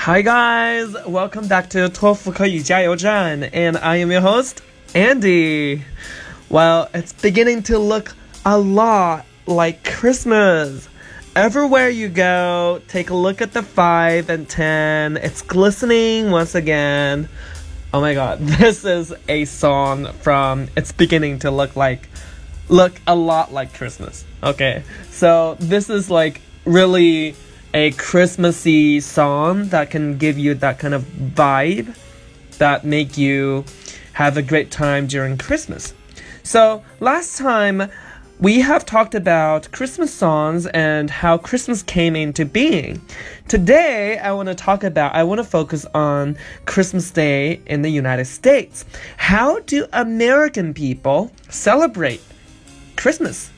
Hi guys, welcome back to 托福口语加油站 and I am your host, Andy. Well, it's beginning to look a lot like Christmas. Everywhere you go, take a look at the 5 and 10. It's glistening once again. Oh my god, this is a song from It's Beginning to Look Like look a lot like Christmas. Okay. So this is like really a Christmassy song that can give you that kind of vibe that make you have a great time during Christmas. So last time we have talked about Christmas songs and how Christmas came into being. Today, I want to talk about, I want to focus on Christmas Day in the United States. How do American people celebrate Christmas?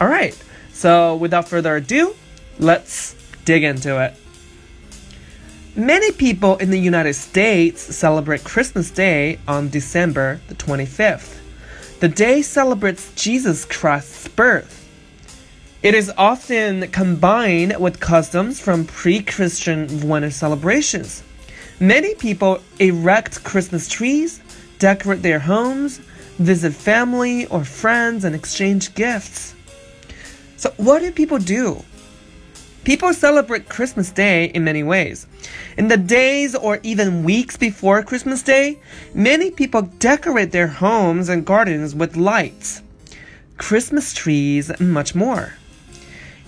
All right, so without further ado, let's dig into it. Many people in the United States celebrate Christmas Day on December the 25th. The day celebrates Jesus Christ's birth. It is often combined with customs from pre Christian winter celebrations. Many people erect Christmas trees, decorate their homes, visit family or friends, and exchange gifts. So, what do people do? People celebrate Christmas Day in many ways. In the days or even weeks before Christmas Day, many people decorate their homes and gardens with lights, Christmas trees, and much more.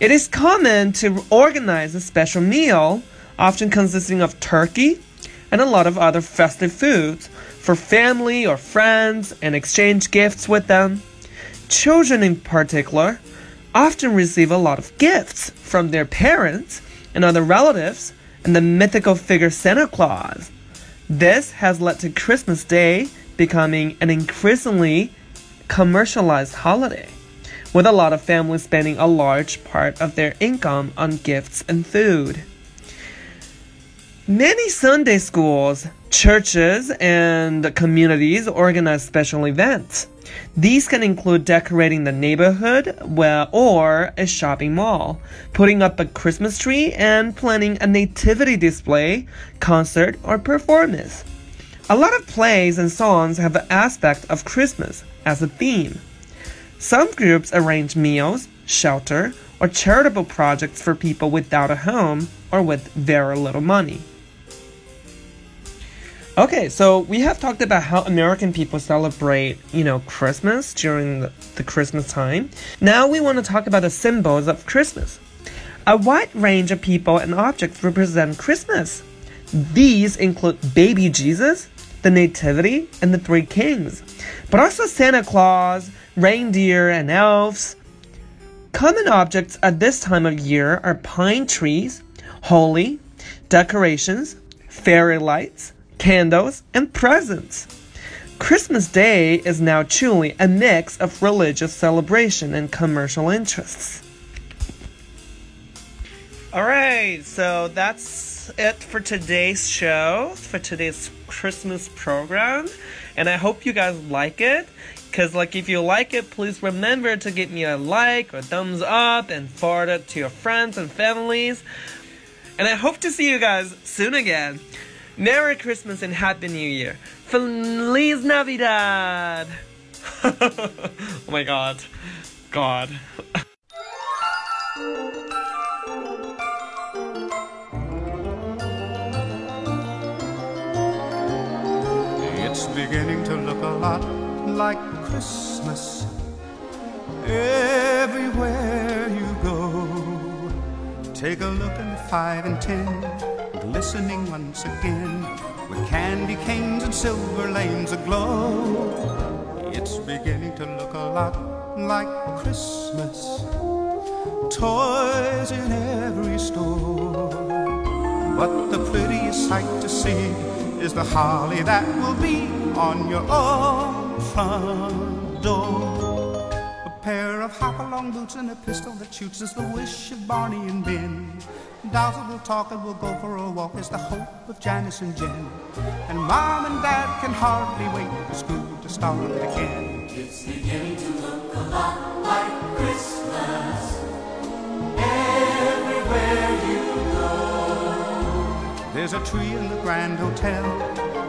It is common to organize a special meal, often consisting of turkey and a lot of other festive foods, for family or friends and exchange gifts with them. Children, in particular, often receive a lot of gifts from their parents and other relatives and the mythical figure Santa Claus. This has led to Christmas Day becoming an increasingly commercialized holiday, with a lot of families spending a large part of their income on gifts and food. Many Sunday schools, churches, and communities organize special events. These can include decorating the neighborhood or a shopping mall, putting up a Christmas tree, and planning a nativity display, concert, or performance. A lot of plays and songs have the aspect of Christmas as a theme. Some groups arrange meals, shelter, or charitable projects for people without a home or with very little money. Okay, so we have talked about how American people celebrate, you know, Christmas during the, the, Christmas time. Now we want to talk about the symbols of Christmas. A wide range of people and objects represent Christmas. These include baby Jesus, the Nativity, and the Three Kings, but also Santa Claus, reindeer, and elves. Common objects at this time of year are pine trees, holly, decorations, fairy lights, candles, and presents. Christmas Day is now truly a mix of religious celebration and commercial interests. Alright, so that's it for today's show, for today's Christmas program. And I hope you guys like it. Because, like, if you like it, please remember to give me a like or thumbs up and forward it to your friends and families. And I hope to see you guys soon again. Merry Christmas and Happy New Year. Feliz Navidad. oh my god. God. it's beginning to look a lot like Christmas everywhere. Take a look at the five and ten glistening once again with candy canes and silver lanes aglow. It's beginning to look a lot like Christmas. Toys in every store. But the prettiest sight to see is the holly that will be on your own front door. A pair of hop-along boots and a pistol that shoots is the wish of Barney and Ben. Dolls will talk and we'll go for a walk is the hope of Janice and Jen. And Mom and Dad can hardly wait for school to start again. It's beginning to look a lot like Christmas everywhere you go. There's a tree in the Grand Hotel,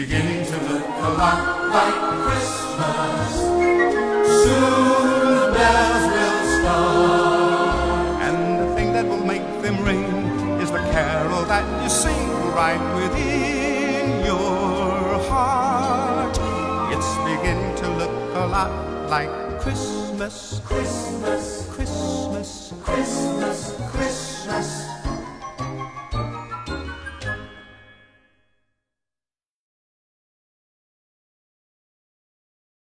Beginning to look a lot Like Christmas. Soon the bells will start. And the thing that will make them ring is the carol that you sing right within your heart. It's beginning to look a lot like Christmas, Christmas.